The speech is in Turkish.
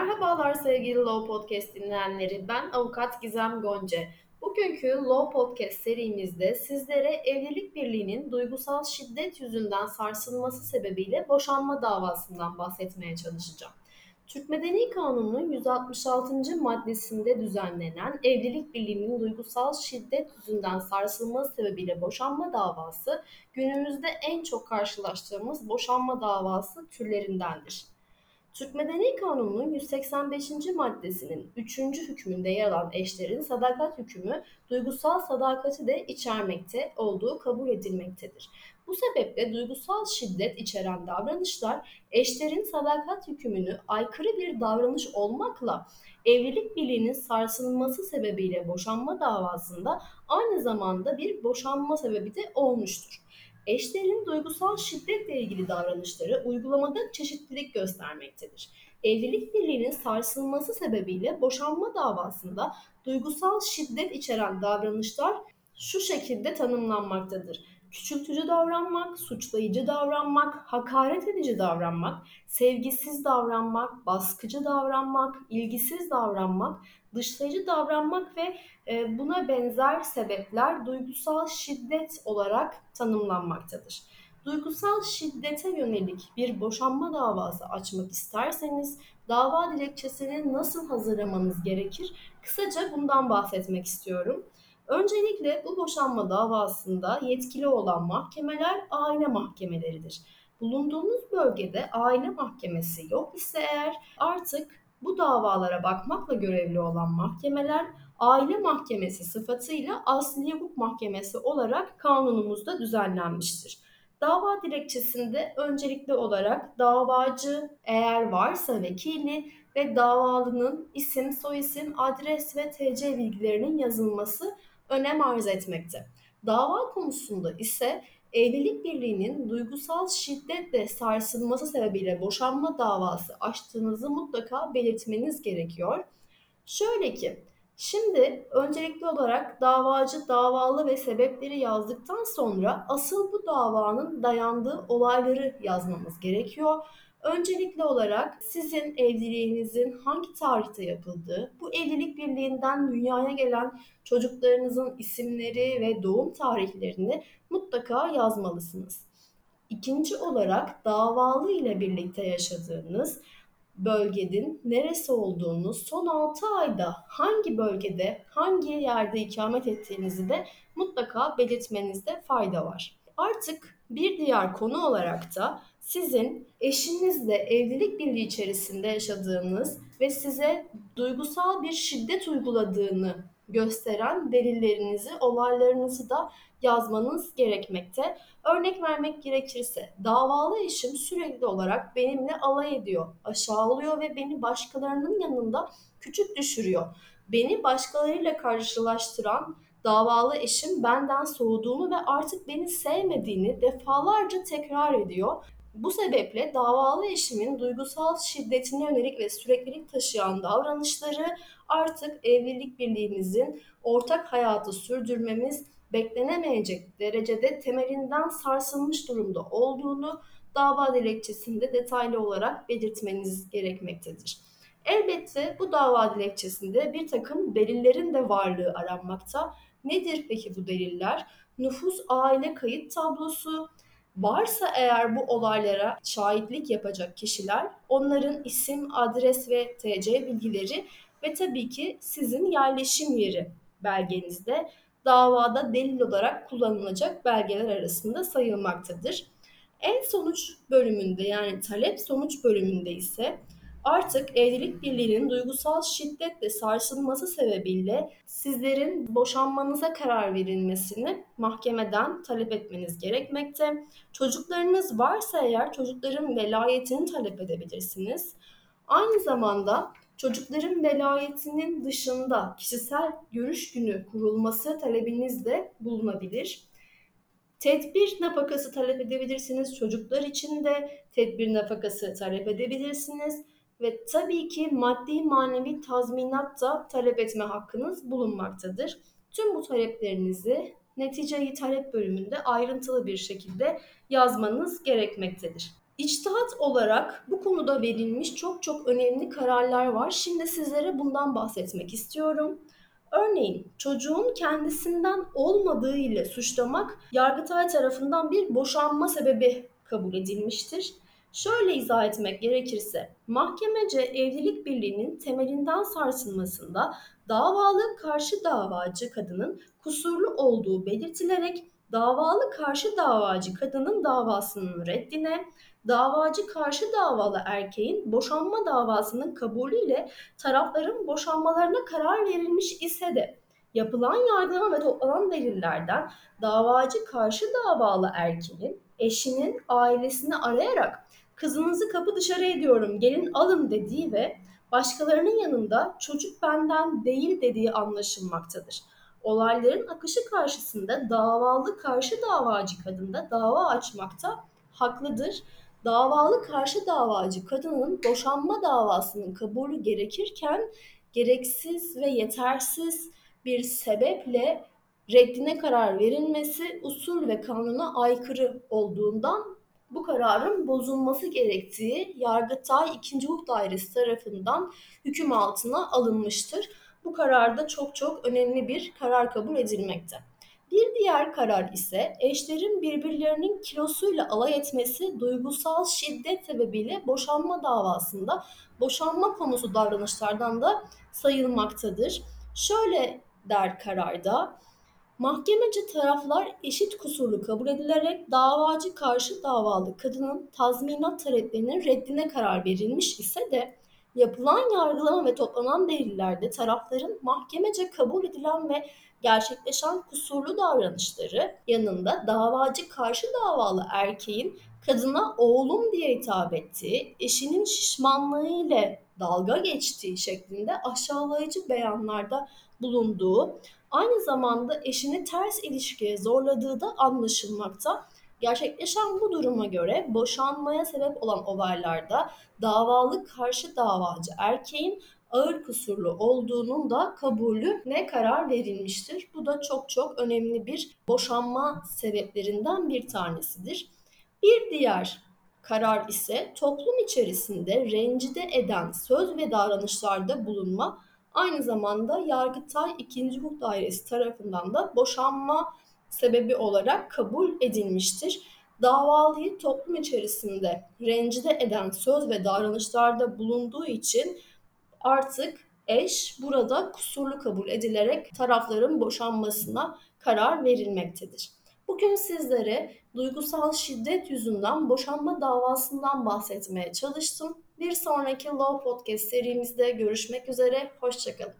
Merhabalar sevgili Law Podcast dinleyenleri. Ben avukat Gizem Gonca. Bugünkü Law Podcast serimizde sizlere evlilik birliğinin duygusal şiddet yüzünden sarsılması sebebiyle boşanma davasından bahsetmeye çalışacağım. Türk Medeni Kanunu'nun 166. maddesinde düzenlenen evlilik birliğinin duygusal şiddet yüzünden sarsılması sebebiyle boşanma davası günümüzde en çok karşılaştığımız boşanma davası türlerindendir. Türk Medeni Kanunu'nun 185. maddesinin 3. hükmünde yer alan eşlerin sadakat hükmü duygusal sadakati de içermekte olduğu kabul edilmektedir. Bu sebeple duygusal şiddet içeren davranışlar eşlerin sadakat hükmünü aykırı bir davranış olmakla evlilik birliğinin sarsılması sebebiyle boşanma davasında aynı zamanda bir boşanma sebebi de olmuştur. Eşlerin duygusal şiddetle ilgili davranışları uygulamada çeşitlilik göstermektedir. Evlilik birliğinin sarsılması sebebiyle boşanma davasında duygusal şiddet içeren davranışlar şu şekilde tanımlanmaktadır küçültücü davranmak, suçlayıcı davranmak, hakaret edici davranmak, sevgisiz davranmak, baskıcı davranmak, ilgisiz davranmak, dışlayıcı davranmak ve e, buna benzer sebepler duygusal şiddet olarak tanımlanmaktadır. Duygusal şiddete yönelik bir boşanma davası açmak isterseniz dava dilekçesini nasıl hazırlamanız gerekir? Kısaca bundan bahsetmek istiyorum. Öncelikle bu boşanma davasında yetkili olan mahkemeler aile mahkemeleridir. Bulunduğunuz bölgede aile mahkemesi yok ise eğer artık bu davalara bakmakla görevli olan mahkemeler aile mahkemesi sıfatıyla asli hukuk mahkemesi olarak kanunumuzda düzenlenmiştir. Dava dilekçesinde öncelikli olarak davacı eğer varsa vekili ve davalının isim, soyisim, adres ve TC bilgilerinin yazılması önem arz etmekte. Dava konusunda ise evlilik birliğinin duygusal şiddetle sarsılması sebebiyle boşanma davası açtığınızı mutlaka belirtmeniz gerekiyor. Şöyle ki, şimdi öncelikli olarak davacı davalı ve sebepleri yazdıktan sonra asıl bu davanın dayandığı olayları yazmamız gerekiyor. Öncelikli olarak sizin evliliğinizin hangi tarihte yapıldığı, bu evlilik birliğinden dünyaya gelen çocuklarınızın isimleri ve doğum tarihlerini mutlaka yazmalısınız. İkinci olarak davalı ile birlikte yaşadığınız bölgenin neresi olduğunu, son 6 ayda hangi bölgede, hangi yerde ikamet ettiğinizi de mutlaka belirtmenizde fayda var. Artık bir diğer konu olarak da sizin eşinizle evlilik birliği içerisinde yaşadığınız ve size duygusal bir şiddet uyguladığını gösteren delillerinizi, olaylarınızı da yazmanız gerekmekte. Örnek vermek gerekirse davalı eşim sürekli olarak benimle alay ediyor, aşağılıyor ve beni başkalarının yanında küçük düşürüyor. Beni başkalarıyla karşılaştıran davalı eşim benden soğuduğunu ve artık beni sevmediğini defalarca tekrar ediyor. Bu sebeple davalı eşimin duygusal şiddetine yönelik ve süreklilik taşıyan davranışları artık evlilik birliğimizin ortak hayatı sürdürmemiz beklenemeyecek derecede temelinden sarsılmış durumda olduğunu dava dilekçesinde detaylı olarak belirtmeniz gerekmektedir. Elbette bu dava dilekçesinde bir takım delillerin de varlığı aranmakta. Nedir peki bu deliller? Nüfus aile kayıt tablosu, varsa eğer bu olaylara şahitlik yapacak kişiler, onların isim, adres ve TC bilgileri ve tabii ki sizin yerleşim yeri belgenizde davada delil olarak kullanılacak belgeler arasında sayılmaktadır. En sonuç bölümünde yani talep sonuç bölümünde ise artık evlilik birliğinin duygusal şiddetle sarsılması sebebiyle sizlerin boşanmanıza karar verilmesini mahkemeden talep etmeniz gerekmekte. Çocuklarınız varsa eğer çocukların velayetini talep edebilirsiniz. Aynı zamanda çocukların velayetinin dışında kişisel görüş günü kurulması talebiniz de bulunabilir. Tedbir nafakası talep edebilirsiniz. Çocuklar için de tedbir nafakası talep edebilirsiniz. Ve tabii ki maddi manevi tazminat da talep etme hakkınız bulunmaktadır. Tüm bu taleplerinizi neticeyi talep bölümünde ayrıntılı bir şekilde yazmanız gerekmektedir. İçtihat olarak bu konuda verilmiş çok çok önemli kararlar var. Şimdi sizlere bundan bahsetmek istiyorum. Örneğin çocuğun kendisinden olmadığı ile suçlamak Yargıtay tarafından bir boşanma sebebi kabul edilmiştir. Şöyle izah etmek gerekirse, mahkemece evlilik birliğinin temelinden sarsılmasında davalı karşı davacı kadının kusurlu olduğu belirtilerek davalı karşı davacı kadının davasının reddine, davacı karşı davalı erkeğin boşanma davasının kabulüyle tarafların boşanmalarına karar verilmiş ise de yapılan yargılama ve toplanan delillerden davacı karşı davalı erkeğin eşinin ailesini arayarak kızınızı kapı dışarı ediyorum gelin alın dediği ve başkalarının yanında çocuk benden değil dediği anlaşılmaktadır. Olayların akışı karşısında davalı karşı davacı kadın da dava açmakta haklıdır. Davalı karşı davacı kadının boşanma davasının kabulü gerekirken gereksiz ve yetersiz bir sebeple reddine karar verilmesi usul ve kanuna aykırı olduğundan bu kararın bozulması gerektiği Yargıtay 2. Hukuk Dairesi tarafından hüküm altına alınmıştır. Bu kararda çok çok önemli bir karar kabul edilmekte. Bir diğer karar ise eşlerin birbirlerinin kilosuyla alay etmesi duygusal şiddet sebebiyle boşanma davasında boşanma konusu davranışlardan da sayılmaktadır. Şöyle der kararda, Mahkemece taraflar eşit kusurlu kabul edilerek davacı karşı davalı kadının tazminat taleplerinin reddine karar verilmiş ise de yapılan yargılama ve toplanan delillerde tarafların mahkemece kabul edilen ve gerçekleşen kusurlu davranışları yanında davacı karşı davalı erkeğin kadına oğlum diye hitap ettiği, eşinin şişmanlığı ile dalga geçtiği şeklinde aşağılayıcı beyanlarda bulunduğu, aynı zamanda eşini ters ilişkiye zorladığı da anlaşılmakta. Gerçekleşen bu duruma göre boşanmaya sebep olan olaylarda davalı karşı davacı erkeğin ağır kusurlu olduğunun da kabulü ne karar verilmiştir. Bu da çok çok önemli bir boşanma sebeplerinden bir tanesidir. Bir diğer karar ise toplum içerisinde rencide eden söz ve davranışlarda bulunma aynı zamanda Yargıtay 2. Hukuk Dairesi tarafından da boşanma sebebi olarak kabul edilmiştir. Davalıyı toplum içerisinde rencide eden söz ve davranışlarda bulunduğu için artık eş burada kusurlu kabul edilerek tarafların boşanmasına karar verilmektedir. Bugün sizlere duygusal şiddet yüzünden boşanma davasından bahsetmeye çalıştım. Bir sonraki Law Podcast serimizde görüşmek üzere, hoşçakalın.